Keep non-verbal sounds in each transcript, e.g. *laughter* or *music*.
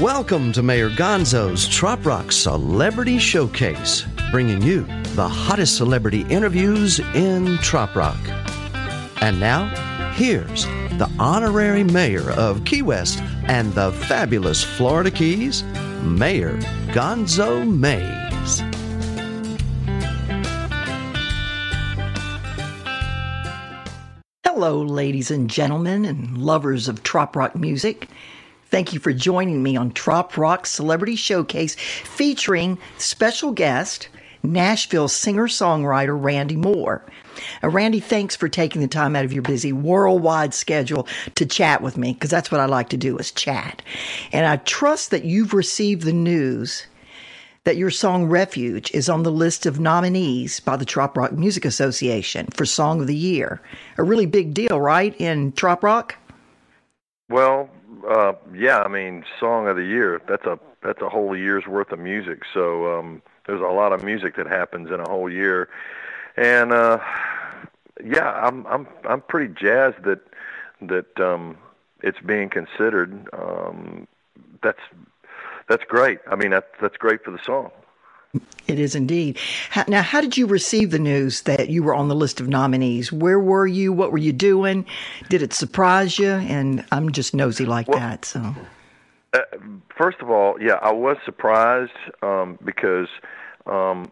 Welcome to Mayor Gonzo's Trop Rock Celebrity Showcase, bringing you the hottest celebrity interviews in Trop Rock. And now, here's the honorary mayor of Key West and the fabulous Florida Keys, Mayor Gonzo Mays. Hello, ladies and gentlemen, and lovers of trop rock music. Thank you for joining me on Trop Rock Celebrity Showcase featuring special guest, Nashville singer songwriter Randy Moore. Uh, Randy, thanks for taking the time out of your busy worldwide schedule to chat with me because that's what I like to do is chat. And I trust that you've received the news that your song Refuge is on the list of nominees by the Trop Rock Music Association for Song of the Year. A really big deal, right, in Trop Rock? Well, uh, yeah, I mean, song of the year. That's a that's a whole year's worth of music. So um, there's a lot of music that happens in a whole year, and uh, yeah, I'm I'm I'm pretty jazzed that that um, it's being considered. Um, that's that's great. I mean, that's that's great for the song. It is indeed. Now, how did you receive the news that you were on the list of nominees? Where were you? What were you doing? Did it surprise you? And I'm just nosy like well, that. So, uh, first of all, yeah, I was surprised um, because, um,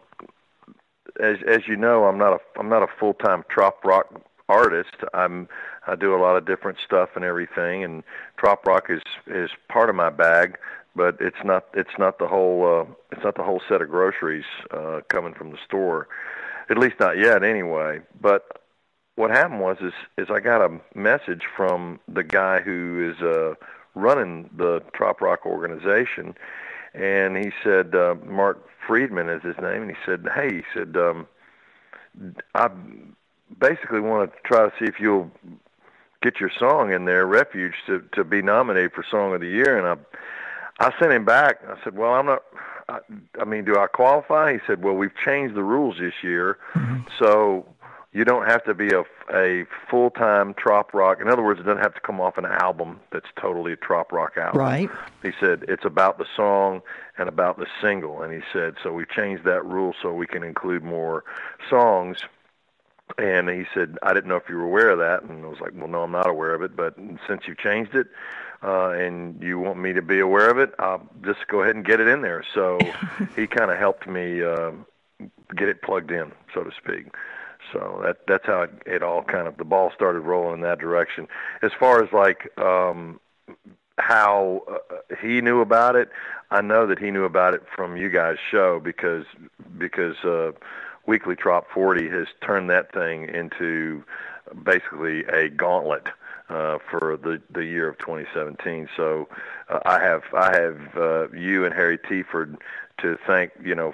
as as you know, I'm not a I'm not a full time trop rock artist. I'm I do a lot of different stuff and everything, and trop rock is is part of my bag but it's not it's not the whole uh, it's not the whole set of groceries uh, coming from the store, at least not yet anyway. But what happened was is is I got a message from the guy who is uh, running the Trop Rock organization, and he said uh, Mark Friedman is his name, and he said, hey, he said um, I basically want to try to see if you'll get your song in there, Refuge, to to be nominated for Song of the Year, and I I sent him back. I said, "Well, I'm not. I, I mean, do I qualify?" He said, "Well, we've changed the rules this year, mm-hmm. so you don't have to be a a full time trop rock. In other words, it doesn't have to come off an album that's totally a trop rock album." Right. He said it's about the song and about the single, and he said so we've changed that rule so we can include more songs. And he said, I didn't know if you were aware of that. And I was like, well, no, I'm not aware of it. But since you've changed it, uh, and you want me to be aware of it, I'll just go ahead and get it in there. So *laughs* he kind of helped me uh, get it plugged in, so to speak. So that that's how it, it all kind of the ball started rolling in that direction. As far as like um, how uh, he knew about it, I know that he knew about it from you guys' show because because uh, Weekly Trop 40 has turned that thing into basically a gauntlet uh, for the the year of 2017. So uh, I have I have uh, you and Harry Tieford to thank you know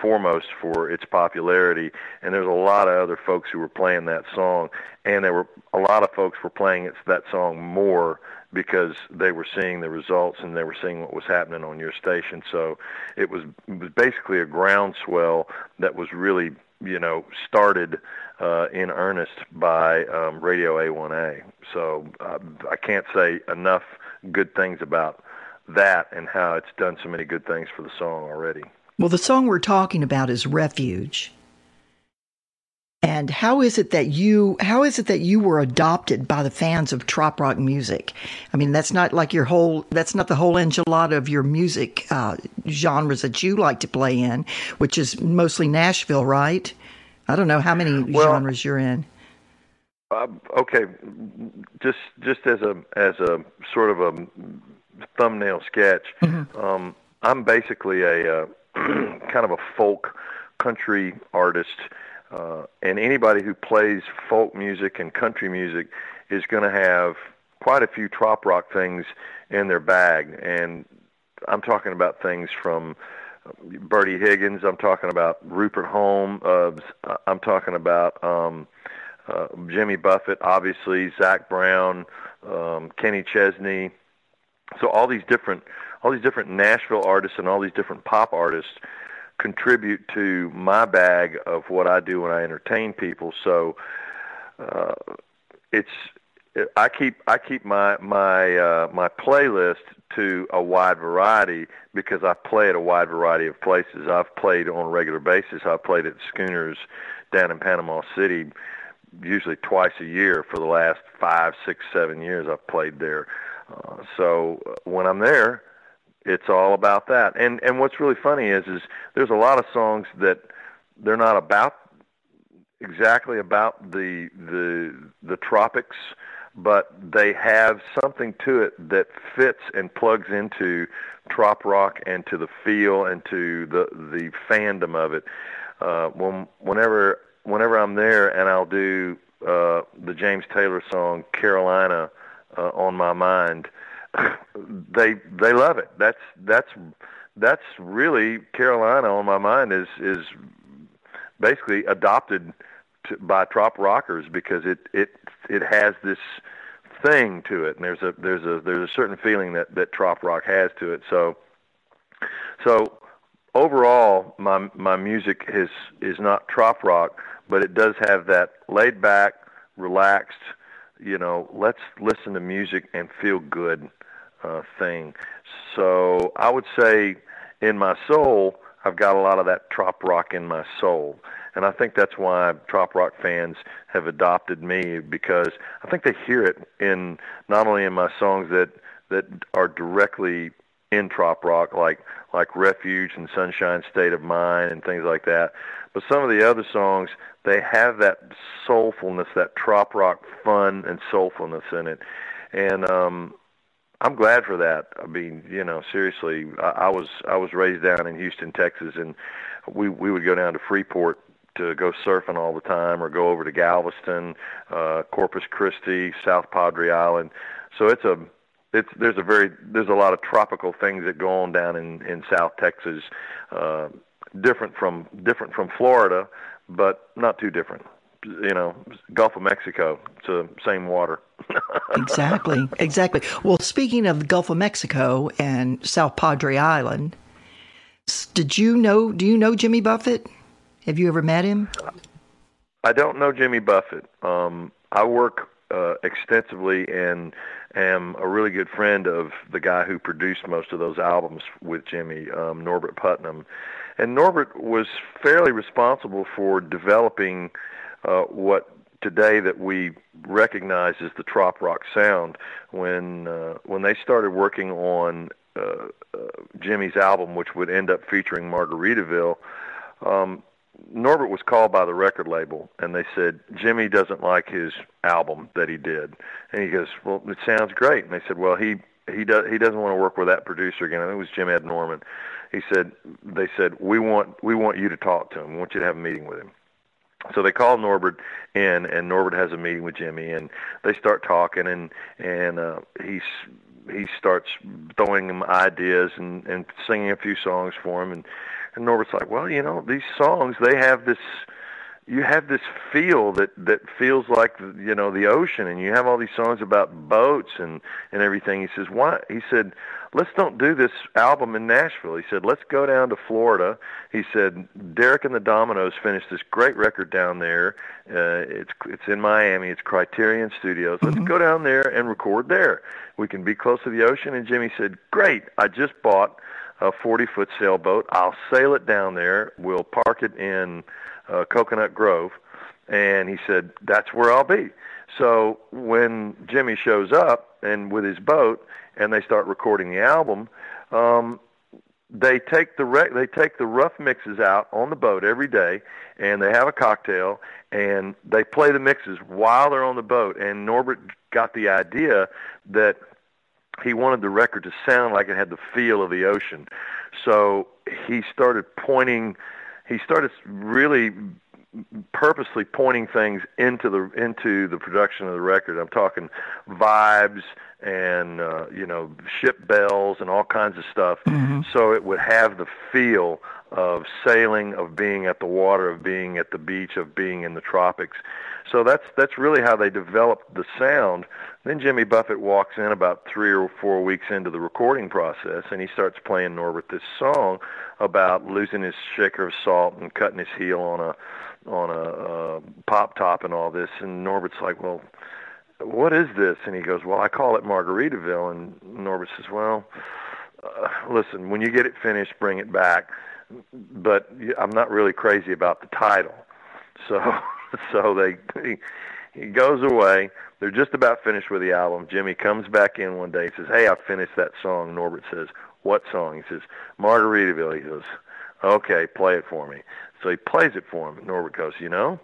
foremost for its popularity. And there's a lot of other folks who were playing that song. And there were a lot of folks were playing it, that song more because they were seeing the results and they were seeing what was happening on your station. So it was it was basically a groundswell that was really you know started uh, in earnest by um, Radio A1A. So uh, I can't say enough good things about that and how it's done so many good things for the song already. Well, the song we're talking about is Refuge. And how is it that you how is it that you were adopted by the fans of trop rock music? I mean, that's not like your whole that's not the whole enchilada of your music uh, genres that you like to play in, which is mostly Nashville, right? I don't know how many well, genres you're in. Uh, okay, just just as a as a sort of a thumbnail sketch, mm-hmm. um, I'm basically a uh, *clears throat* kind of a folk country artist, uh, and anybody who plays folk music and country music is going to have quite a few trop rock things in their bag, and I'm talking about things from Bertie Higgins. I'm talking about Rupert Holmes. Uh, I'm talking about um, uh, Jimmy Buffett, obviously Zac Brown, um, Kenny Chesney. So all these different, all these different Nashville artists and all these different pop artists contribute to my bag of what I do when I entertain people. So uh, it's I keep I keep my my uh, my playlist to a wide variety because I play at a wide variety of places. I've played on a regular basis. I've played at Schooners down in Panama City, usually twice a year for the last five, six, seven years. I've played there. Uh, so uh, when I'm there, it's all about that. And and what's really funny is is there's a lot of songs that they're not about exactly about the the the tropics but they have something to it that fits and plugs into trop rock and to the feel and to the the fandom of it. Uh, when whenever whenever I'm there and I'll do uh, the James Taylor song Carolina uh, on my mind, *laughs* they they love it. That's that's that's really Carolina on my mind is is basically adopted by trop rockers because it it it has this thing to it, and there's a there's a there's a certain feeling that that trop rock has to it. So so overall, my my music is is not trop rock, but it does have that laid back, relaxed, you know, let's listen to music and feel good uh, thing. So I would say in my soul, I've got a lot of that trop rock in my soul and I think that's why trop rock fans have adopted me because I think they hear it in not only in my songs that that are directly in trop rock like like Refuge and Sunshine State of Mind and things like that, but some of the other songs they have that soulfulness, that trop rock fun and soulfulness in it, and um I'm glad for that. I mean, you know, seriously, I, I was I was raised down in Houston, Texas, and we we would go down to Freeport to go surfing all the time or go over to Galveston, uh, Corpus Christi, South Padre Island. So it's a it's there's a very there's a lot of tropical things that go on down in in South Texas, uh, different from different from Florida, but not too different. You know, Gulf of Mexico, it's the same water. *laughs* exactly, exactly. Well, speaking of the Gulf of Mexico and South Padre Island, did you know? Do you know Jimmy Buffett? Have you ever met him? I don't know Jimmy Buffett. Um, I work uh, extensively and am a really good friend of the guy who produced most of those albums with Jimmy, um, Norbert Putnam. And Norbert was fairly responsible for developing uh, what today that we recognize as the trop rock sound. When uh, when they started working on uh, uh, Jimmy's album, which would end up featuring Margaritaville, um, Norbert was called by the record label, and they said Jimmy doesn't like his album that he did, and he goes, "Well, it sounds great." And they said, "Well, he he does he doesn't want to work with that producer again." I think it was Jim Ed Norman. He said, "They said we want we want you to talk to him. We want you to have a meeting with him." So they call Norbert in, and Norbert has a meeting with Jimmy, and they start talking, and and uh, he's he starts throwing him ideas and and singing a few songs for him, and and Norbert's like, well, you know, these songs they have this you have this feel that that feels like you know the ocean. And you have all these songs about boats and and everything. He says why? He said let's don't do this album in Nashville. He said let's go down to Florida. He said Derek and the Dominos finished this great record down there. Uh, it's it's in Miami. It's Criterion Studios. Let's mm-hmm. go down there and record there. We can be close to the ocean. And Jimmy said great. I just bought a 40 foot sailboat. I'll sail it down there. We'll park it in uh, Coconut Grove. And he said, that's where I'll be. So when Jimmy shows up and with his boat and they start recording the album, um, they take the re- they take the rough mixes out on the boat every day and they have a cocktail and they play the mixes while they're on the boat and Norbert got the idea that he wanted the record to sound like it had the feel of the ocean. So he started pointing, he started really purposely pointing things into the into the production of the record. I'm talking vibes and uh, you know ship bells and all kinds of stuff, mm-hmm. so it would have the feel of sailing, of being at the water, of being at the beach, of being in the tropics. So that's that's really how they developed the sound. Then Jimmy Buffett walks in about three or four weeks into the recording process, and he starts playing Norbert this song about losing his shaker of salt and cutting his heel on a on a uh, pop top and all this. And Norbert's like, well, what is this? And he goes, well, I call it Margaritaville. And Norbert says, well, uh, listen, when you get it finished, bring it back. But I'm not really crazy about the title. So, *laughs* so they, he, goes away. They're just about finished with the album. Jimmy comes back in one day and says, hey, I finished that song. Norbert says, what song? He says, Margaritaville. He goes, okay, play it for me. So he plays it for him. Norbert goes, you know,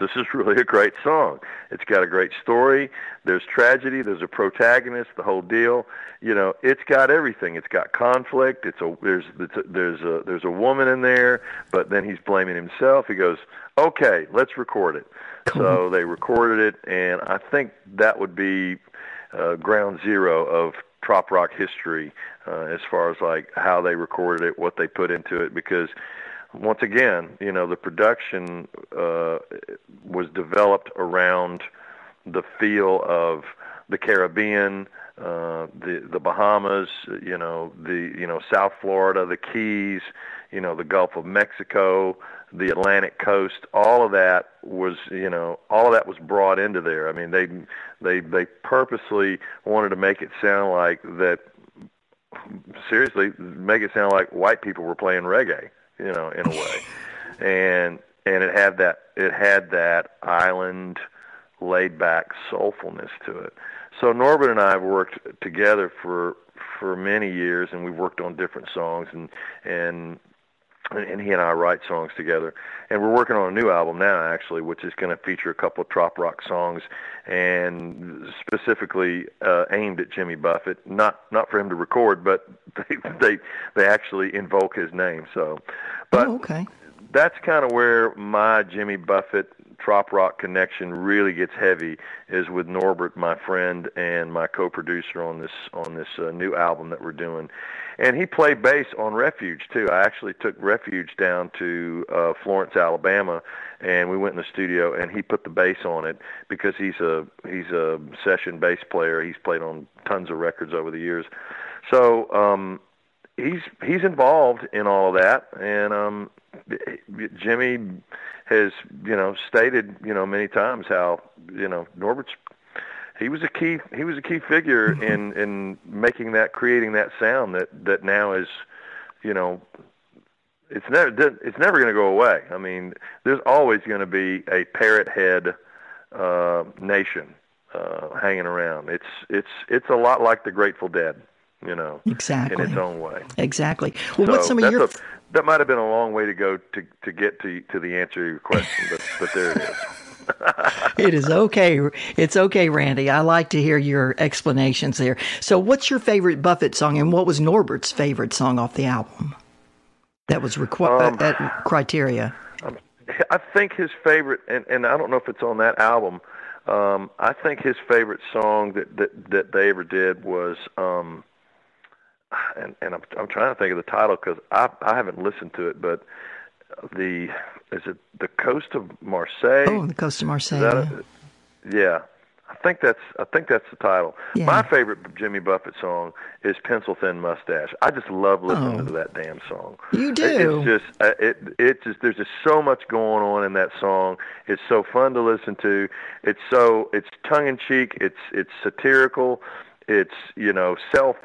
this is really a great song. It's got a great story. There's tragedy. There's a protagonist. The whole deal. You know, it's got everything. It's got conflict. It's a there's it's a, there's a there's a woman in there, but then he's blaming himself. He goes, okay, let's record it. So they recorded it, and I think that would be uh, ground zero of trop rock history uh, as far as like how they recorded it, what they put into it, because once again, you know, the production uh, was developed around the feel of the Caribbean, uh, the the Bahamas, you know, the you know South Florida, the Keys, you know, the Gulf of Mexico, the Atlantic coast. All of that was, you know, all of that was brought into there. I mean, they they they purposely wanted to make it sound like that. Seriously, make it sound like white people were playing reggae you know, in a way. and and it had that it had that island laid back soulfulness to it. So Norbert and I have worked together for for many years and we've worked on different songs and and and he and I write songs together. And we're working on a new album now, actually, which is going to feature a couple of trop rock songs, and specifically uh, aimed at Jimmy Buffett. Not not for him to record, but *laughs* they they, they actually invoke his name. So, but oh, okay. that's kind of where my Jimmy Buffett trop rock connection really gets heavy is with Norbert, my friend and my co-producer on this on this uh, new album that we're doing. And he played bass on Refuge too. I actually took Refuge down to uh, Florence, Alabama, and we went in the studio and he put the bass on it because he's a he's a session bass player. He's played on tons of records over the years. So um he's he's involved in all of that and um Jimmy has you know stated you know many times how you know Norbert's he was a key he was a key figure *laughs* in in making that creating that sound that that now is you know it's never it's never going to go away. I mean, there's always going to be a parrot head uh, nation uh, hanging around. It's it's it's a lot like the Grateful Dead, you know, exactly in its own way. Exactly. Well, so what's some of your a, that might have been a long way to go to to get to to the answer to your question, but but there it is. *laughs* it is okay. It's okay, Randy. I like to hear your explanations there. So, what's your favorite Buffett song, and what was Norbert's favorite song off the album? That was requ- um, at criteria. Um, I think his favorite, and, and I don't know if it's on that album. Um, I think his favorite song that that, that they ever did was um, and and I'm I'm trying to think of the title because I I haven't listened to it, but the is it the coast of Marseille? Oh, the coast of Marseille. Yeah. A, yeah. I think that's I think that's the title. Yeah. My favorite Jimmy Buffett song is "Pencil Thin Mustache." I just love listening oh. to that damn song. You do. It's just uh, it it just there's just so much going on in that song. It's so fun to listen to. It's so it's tongue in cheek. It's it's satirical. It's you know self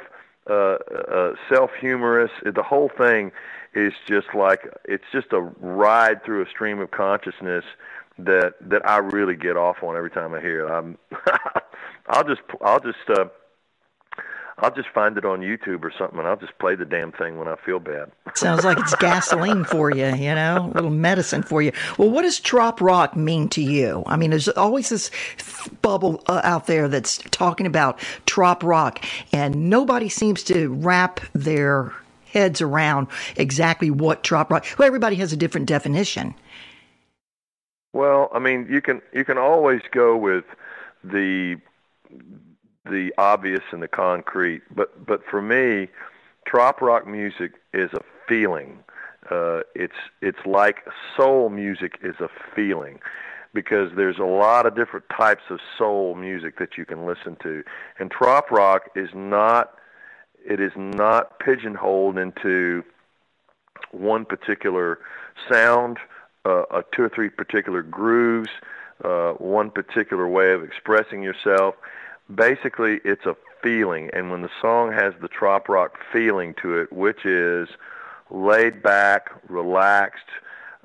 uh, uh, self humorous. The whole thing is just like it's just a ride through a stream of consciousness that that I really get off on every time I hear it. I'm *laughs* I'll just I'll just uh, I'll just find it on YouTube or something, and I'll just play the damn thing when I feel bad. Sounds like it's *laughs* gasoline for you, you know, a little medicine for you. Well, what does trop rock mean to you? I mean, there's always this bubble uh, out there that's talking about trop rock, and nobody seems to wrap their heads around exactly what trop rock. Well, everybody has a different definition. Well, I mean, you can you can always go with the the obvious and the concrete, but but for me, trop rock music is a feeling. Uh, it's it's like soul music is a feeling because there's a lot of different types of soul music that you can listen to, and trop rock is not it is not pigeonholed into one particular sound, uh, two or three particular grooves. uh, one particular way of expressing yourself. Basically, it's a feeling, and when the song has the trop rock feeling to it, which is laid back, relaxed,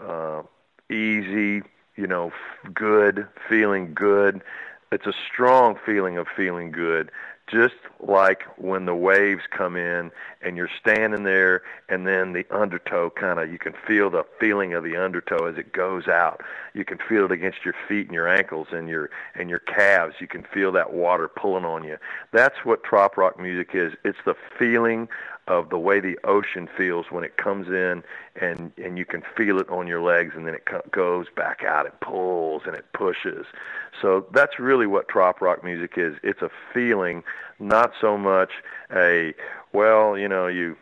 uh, easy, you know, good, feeling good. It's a strong feeling of feeling good just like when the waves come in and you're standing there and then the undertow kind of you can feel the feeling of the undertow as it goes out. You can feel it against your feet and your ankles and your and your calves. You can feel that water pulling on you. That's what trop rock music is. It's the feeling of the way the ocean feels when it comes in and and you can feel it on your legs and then it co- goes back out it pulls and it pushes. So that's really what trop rock music is. It's a feeling not so much a well you know you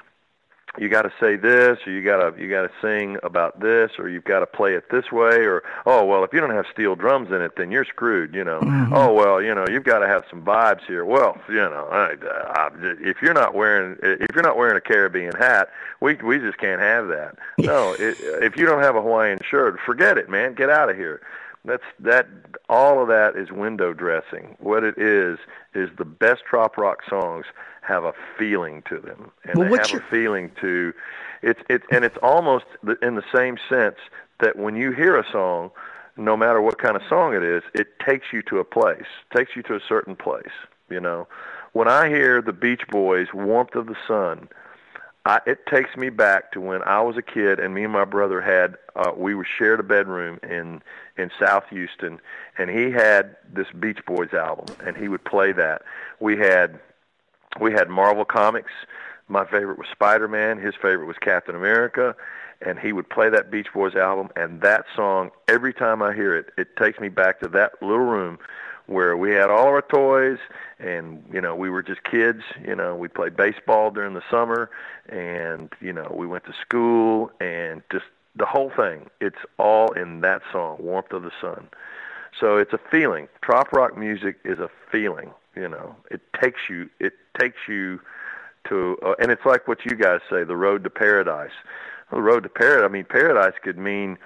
you got to say this or you got to you got to sing about this or you've got to play it this way or oh well if you don't have steel drums in it then you're screwed you know. Mm-hmm. oh well you know you've got to have some vibes here. Well you know I, I, if you're not wearing if you're not wearing a Caribbean hat we we just can't have that. *laughs* No it, if you don't have a Hawaiian shirt forget it man. Get out of here that's that all of that is window dressing what it is is the best trop rock songs have a feeling to them, and well, they have your... a feeling to it's it, and it's almost in the same sense that when you hear a song, no matter what kind of song it is, it takes you to a place, takes you to a certain place. You know, when I hear the Beach Boys' "Warmth of the Sun," I, it takes me back to when I was a kid and me and my brother had uh, we were shared a bedroom in in South Houston, and he had this Beach Boys album, and he would play that. We had we had Marvel comics. My favorite was Spider-Man. His favorite was Captain America. And he would play that Beach Boys album, and that song, every time I hear it, it takes me back to that little room where we had all our toys and you know we were just kids you know we played baseball during the summer and you know we went to school and just the whole thing it's all in that song warmth of the sun so it's a feeling trop rock music is a feeling you know, it takes you it takes you to uh, and it's like what you guys say, the road to paradise. Well, the road to paradise. I mean, paradise could mean,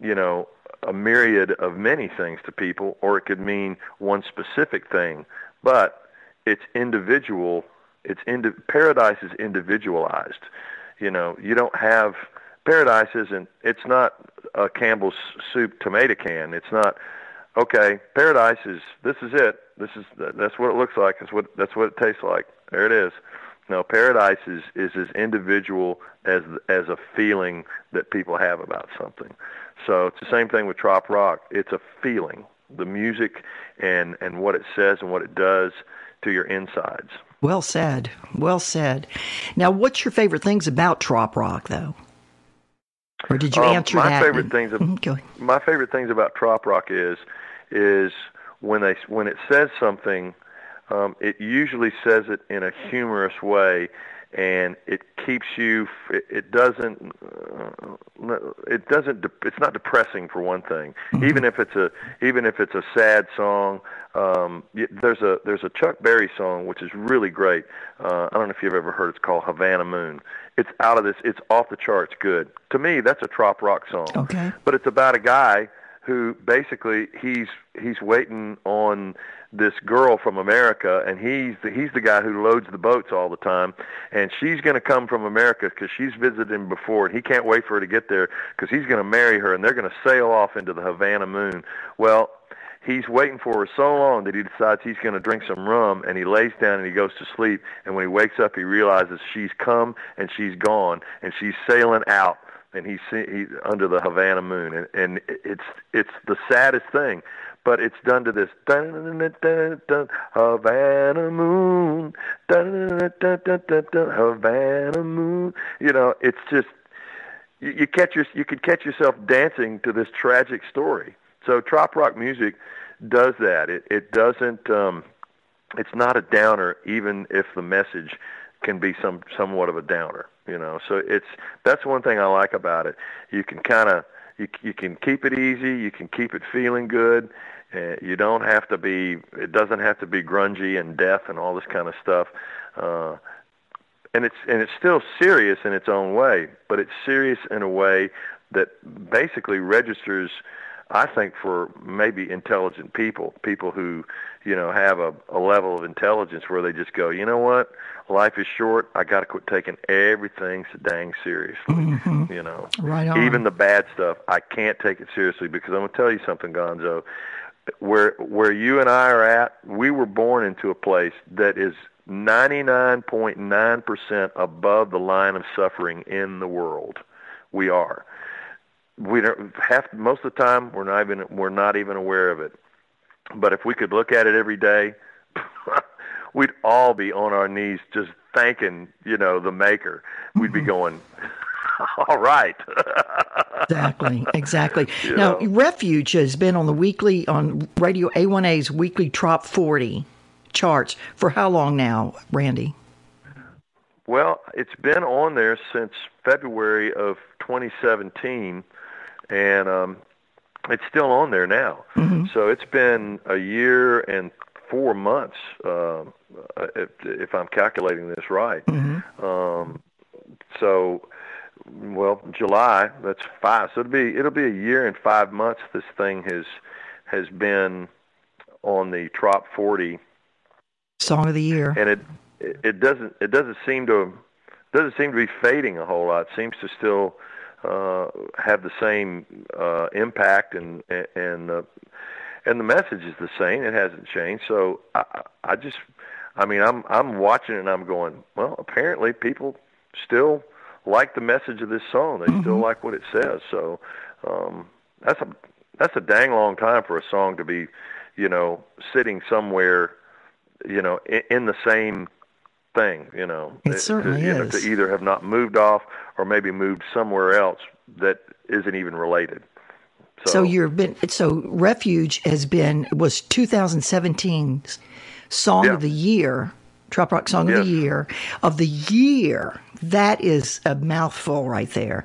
you know, a myriad of many things to people, or it could mean one specific thing. But it's individual. It's indi- paradise is individualized. You know, you don't have paradise isn't. It's not a Campbell's soup tomato can. It's not okay, paradise is this is it. This is that's what it looks like. That's what that's what it tastes like. There it is. No, paradise is is as individual as as a feeling that people have about something. So it's the same thing with trop rock. It's a feeling. The music and and what it says and what it does to your insides. Well said. Well said. Now, what's your favorite things about trop rock, though? Or did you um, answer my that? Favorite things, mm-hmm, my favorite things about trop rock is is when they when it says something, um, it usually says it in a humorous way, and it keeps you. It, it doesn't. Uh, it doesn't. It's not depressing for one thing. Mm-hmm. Even if it's a even if it's a sad song. Um, there's a there's a Chuck Berry song which is really great. Uh, I don't know if you've ever heard. It's called Havana Moon. It's out of this. It's off the charts good. To me, that's a trop rock song. Okay. But it's about a guy who basically he's he's waiting on this girl from America, and he's the, he's the guy who loads the boats all the time, and she's going to come from America because she's visited him before, and he can't wait for her to get there because he's going to marry her, and they're going to sail off into the Havana Moon. Well, he's waiting for her so long that he decides he's going to drink some rum and he lays down and he goes to sleep. And when he wakes up he realizes she's come and she's gone and she's sailing out and he's, he's under the Havana moon, and, and it's it's the saddest thing, but it's done to this dun, dun, dun, dun, Havana moon, dun, dun, dun, dun, dun, dun, Havana moon. You know, it's just you, you catch your you could catch yourself dancing to this tragic story. So trop rock music does that. It it doesn't. um It's not a downer, even if the message can be some somewhat of a downer you know? So it's that's one thing i like about it. You can kind of you you can keep it easy you can keep it feeling good uh, you don't have to be it doesn't have to be grungy and death and all this kind of stuff uh and it's and it's still serious in its own way but it's serious in a way that basically registers I think for maybe intelligent people, people who, you know, have a, a level of intelligence where they just go, you know what, life is short. I got to quit taking everything so dang seriously. Mm-hmm. You know, right on. even the bad stuff, I can't take it seriously because I'm gonna tell you something, Gonzo. Where where you and I are at, we were born into a place that is 99.9% above the line of suffering in the world. We are we don't have most of the time we're not even we're not even aware of it. But if we could look at it every day, *laughs* we'd all be on our knees just thanking, you know, the maker. We'd be mm-hmm. going, *laughs* all right. *laughs* exactly, exactly. You now, know. Refuge has been on the weekly on Radio A1A's weekly Trop 40 charts for how long now, Randy? Well, it's been on there since February of 2017, and um, it's still on there now. So it's been a year and four months, uh, if, if I'm calculating this right. Um, so, well, July that's five. So it'll be it'll be a year and five months. This thing has has been on the Trop 40 Song of the Year. and it it doesn't it doesn't seem to doesn't seem to be fading a whole lot. It seems to still uh, have the same uh, impact and and uh, and the message is the same. It hasn't changed. So I, I just I mean I'm I'm watching and I'm going well. Apparently people still like the message of this song. They still like what it says. So um, that's a that's a dang long time for a song to be you know sitting somewhere you know, in, in the same thing, you know. It to- certainly know, is. to either have not moved off or maybe moved somewhere else that isn't even related. So, So you've been so Refuge has been was 2017's Song Yeah. of the Year, Trop Rock Song of the Year of the year. That is a mouthful right there.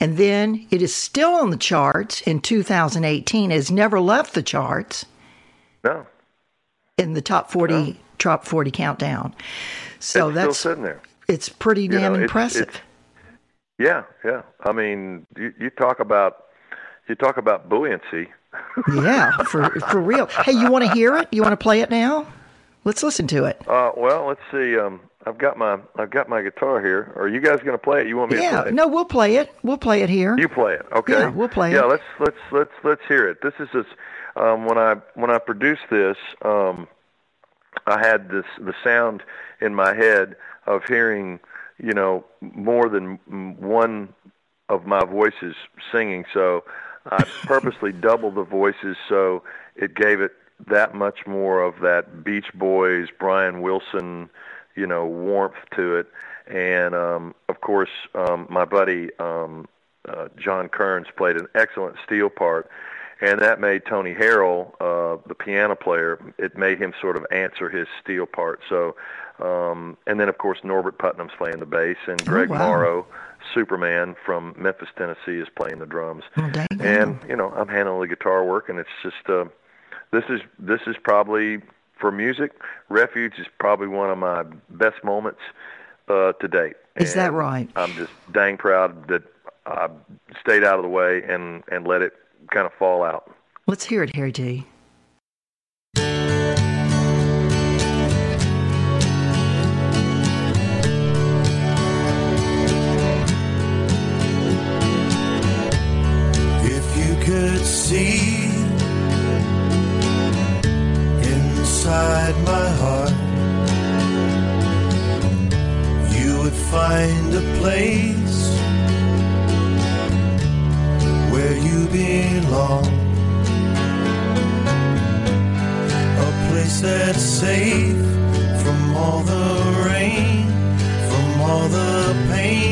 And then it is still on the charts in 2018. Has never left the charts no, in the top 40 top 40 countdown. So it's that's still sitting there. it's pretty damn know, impressive. it's- Yeah, yeah. I mean, you, you talk about you talk about buoyancy. yeah, for for real. Hey, you want to hear it? You want to play it now? Let's listen to it. Uh, well, let's see. Um, I've got my I've got my guitar here. Are you guys going to play it? You want me to Yeah, play it? no, we'll play it. We'll play it here. You play it, okay? Yeah, we'll play Yeah, it. Yeah, let's let's let's let's hear it. This is this um, when I when I produced this, um, I had this the sound in my head of hearing, you know, more than one of my voices singing. So I *laughs* purposely doubled the voices so it gave it that much more of that Beach Boys, Brian Wilson, you know, warmth to it. And um, of course, um, my buddy um, uh, John Kearns played an excellent steel part, and that made Tony Harrell, uh, the piano player, it made him sort of answer his steel part. So, um, and then of course Norbert Putnam's playing the bass, and Greg wow. Morrow, Superman from Memphis, Tennessee, is playing the drums. Oh. And you know, I'm handling the guitar work, and it's just uh, this is this is probably for music. Refuge is probably one of my best moments uh, to date. Is that right? I'm just dang proud that I stayed out of the way and and let it kind of fall out. Let's hear it, Harry T. If you could see inside my heart, you would find a place you belong. A place that's safe from all the rain, from all the pain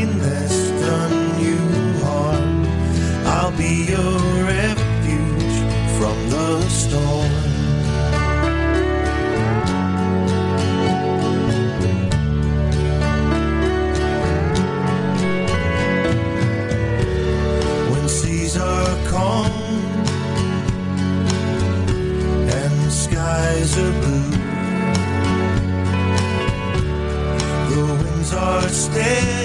the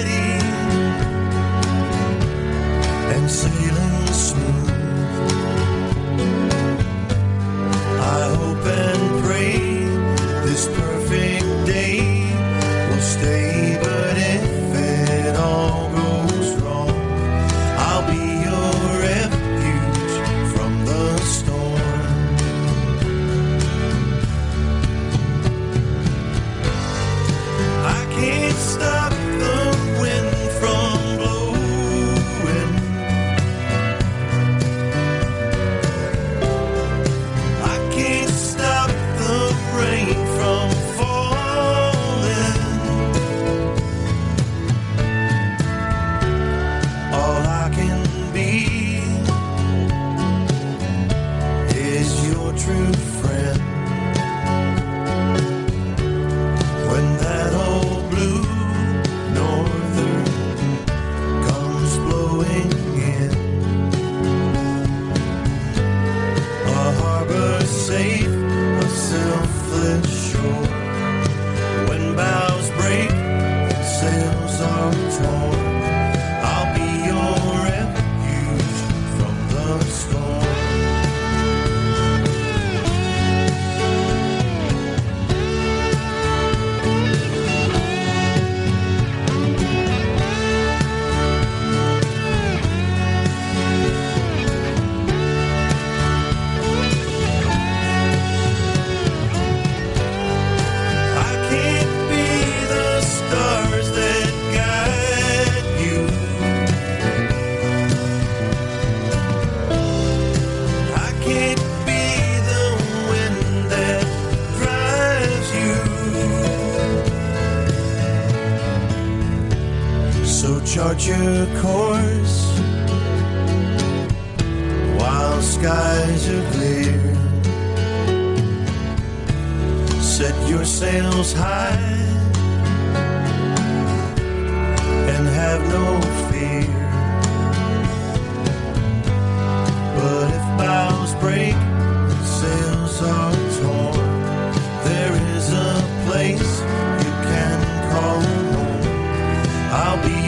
winds are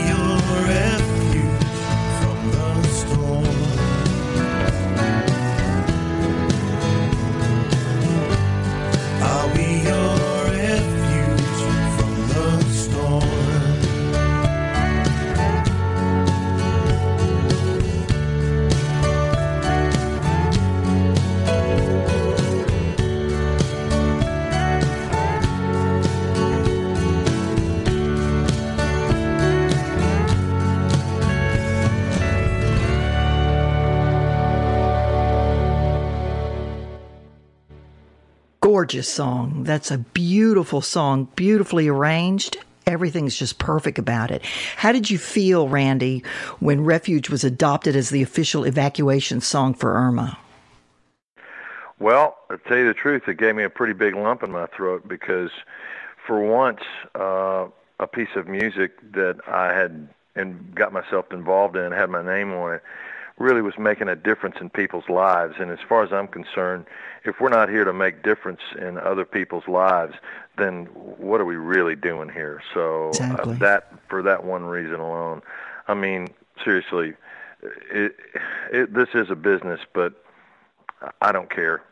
gorgeous song. That's a beautiful song, beautifully arranged. Everything's just perfect about it. How did you feel, Randy, when Refuge was adopted as the official evacuation song for Irma? Well, to tell you the truth, it gave me a pretty big lump in my throat because, for once, uh, a piece of music that I had and got myself involved in, had my name on it, really was making a difference in people's lives. And as far as I'm concerned, if we're not here to make difference in other people's lives, then what are we really doing here? So uh, exactly. uh, that for that one reason alone, I mean, seriously, it, it, this is a business, but I don't care.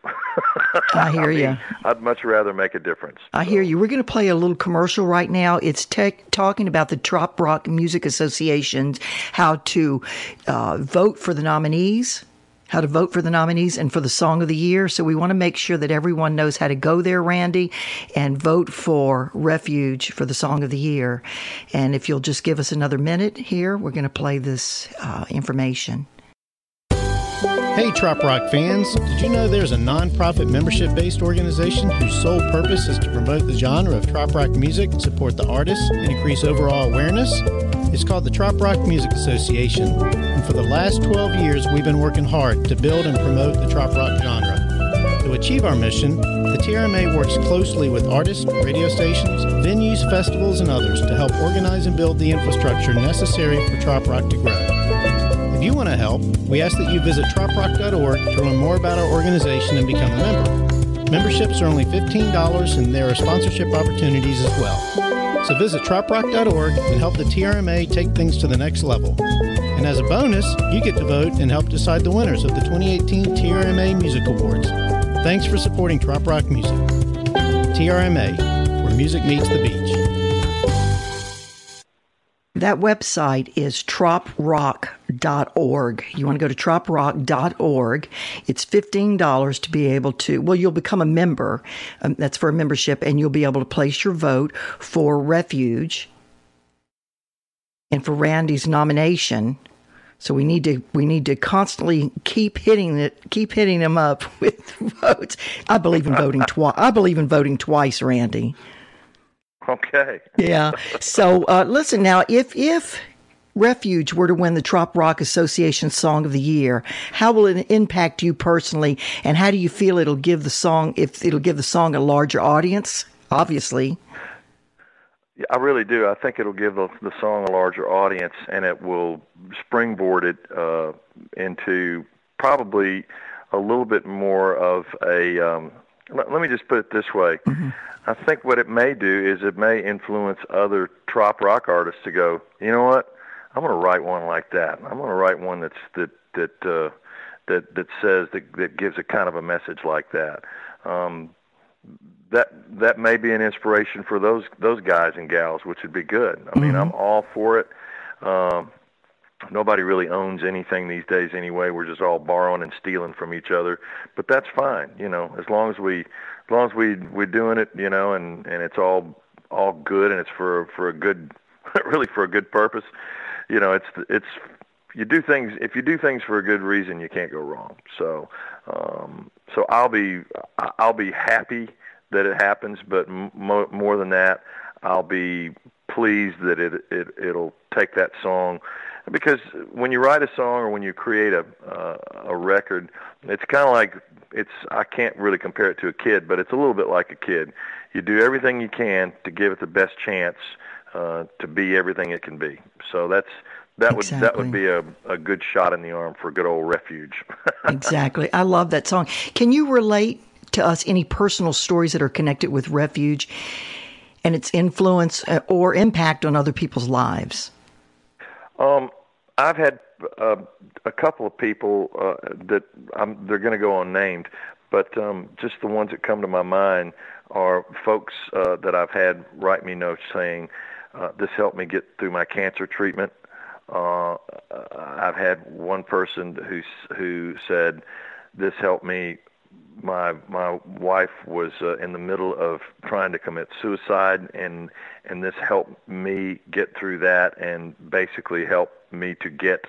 I hear *laughs* I mean, you. I'd much rather make a difference. I so. hear you. We're going to play a little commercial right now. It's tech, talking about the Trop Rock Music Association's how to uh, vote for the nominees how to vote for the nominees and for the song of the year. So we want to make sure that everyone knows how to go there, Randy, and vote for Refuge for the song of the year. And if you'll just give us another minute here, we're going to play this uh, information. Hey, Trop Rock fans! Did you know there's a non-profit membership-based organization whose sole purpose is to promote the genre of Trop Rock music, support the artists, and increase overall awareness? It's called the Trop Rock Music Association, and for the last 12 years we've been working hard to build and promote the Trop Rock genre. To achieve our mission, the TRMA works closely with artists, radio stations, venues, festivals, and others to help organize and build the infrastructure necessary for Trop Rock to grow. If you want to help, we ask that you visit troprock.org to learn more about our organization and become a member. Memberships are only $15 and there are sponsorship opportunities as well. So visit troprock.org and help the TRMA take things to the next level. And as a bonus, you get to vote and help decide the winners of the 2018 TRMA Music Awards. Thanks for supporting Trop Rock Music. TRMA, where music meets the beach. That website is troprock.org. You want to go to troprock.org. It's $15 to be able to, well, you'll become a member. Um, that's for a membership, and you'll be able to place your vote for Refuge and for Randy's nomination. So we need to we need to constantly keep hitting it, keep hitting them up *laughs* with votes. I believe in voting twice. I believe in voting twice, Randy. *laughs* Okay. yeah. So uh, listen now, if if Refuge were to win the Trop Rock Association Song of the Year, how will it impact you personally, and how do you feel it'll give the song if it'll give the song a larger audience? Obviously. Yeah, I really do. I think it'll give the, the song a larger audience, and it will springboard it uh, into probably a little bit more of a um, let, let me just put it this way. Mm-hmm. I think what it may do is it may influence other trop rock artists to go, you know what? I'm going to write one like that. I'm going to write one that's that that uh, that that says that that gives a kind of a message like that. Um, that that may be an inspiration for those those guys and gals, which would be good. I mean, I'm all for it. Um, nobody really owns anything these days anyway. We're just all borrowing and stealing from each other, but that's fine. You know, as long as we as long as we we're doing it, you know, and and it's all all good and it's for for a good *laughs* really for a good purpose. You know, it's it's you do things if you do things for a good reason, you can't go wrong. So um so I'll be I'll be happy that it happens, but mo- more than that, I'll be pleased that it it it'll take that song because when you write a song or when you create a uh, a record, it's kind of like it's I can't really compare it to a kid, but it's a little bit like a kid. You do everything you can to give it the best chance uh, to be everything it can be. So that's that would Exactly. that would be a a good shot in the arm for good old refuge. *laughs* exactly. I love that song. Can you relate to us any personal stories that are connected with refuge and its influence uh, or impact on other people's lives? Um, I've had uh, a couple of people uh, that I'm, they're going to go unnamed, but um, just the ones that come to my mind are folks uh, that I've had write me notes saying, uh, "This helped me get through my cancer treatment." Uh, I've had one person who who said, "This helped me my my wife was uh, in the middle of trying to commit suicide and and this helped me get through that and basically helped me to get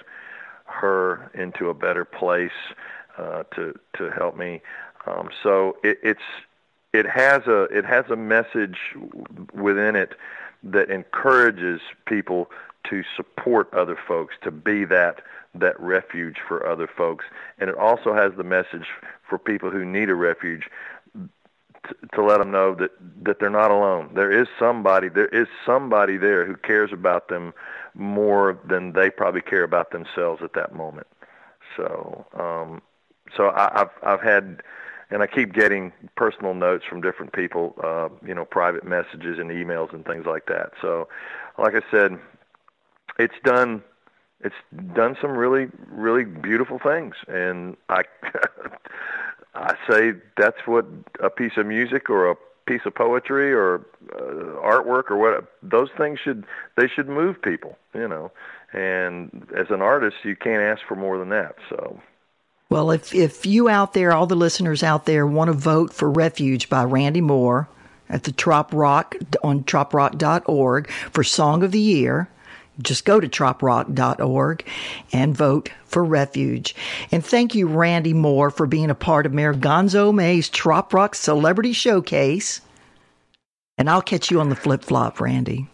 her into a better place uh, to to help me. Um, so it, it's it has a it has a message within it that encourages people to support other folks to be that that refuge for other folks. And it also has the message for people who need a refuge to, to let them know that that they're not alone. There is somebody there is somebody there who cares about them more than they probably care about themselves at that moment. So um so I, I've I've had and I keep getting personal notes from different people, uh, you know, private messages and emails and things like that. So, like I said, it's done it's done some really really beautiful things and I *laughs* I say that's what a piece of music or a piece of poetry or uh, artwork or what those things should they should move people, you know. And as an artist, you can't ask for more than that. So, Well, if, if you out there, all the listeners out there, want to vote for Refuge by Randy Moore at the Trop Rock on troprock.org for Song of the Year, just go to troprock.org and vote for Refuge. And thank you, Randy Moore, for being a part of Mayor Gonzo May's Trop Rock Celebrity Showcase. And I'll catch you on the flip flop, Randy.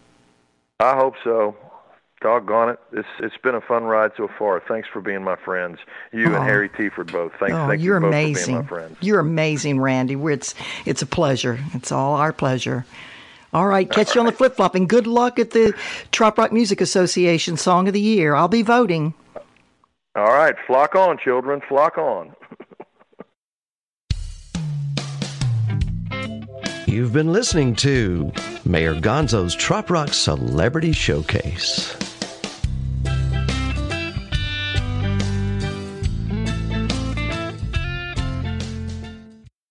I hope so. Doggone it! It's it's been a fun ride so far. Thanks for being my friends. You Oh. and Harry Tiford both. Thanks, Oh, thank you're you amazing. for being my friends. You're amazing, Randy. It's it's a pleasure. It's all our pleasure. All right, catch you on the *laughs* flip flop, and good luck at the Trop Rock Music Association Song of the Year. I'll be voting. All right, flock on, children, flock on. *laughs* You've been listening to Mayor Gonzo's Trop Rock Celebrity Showcase.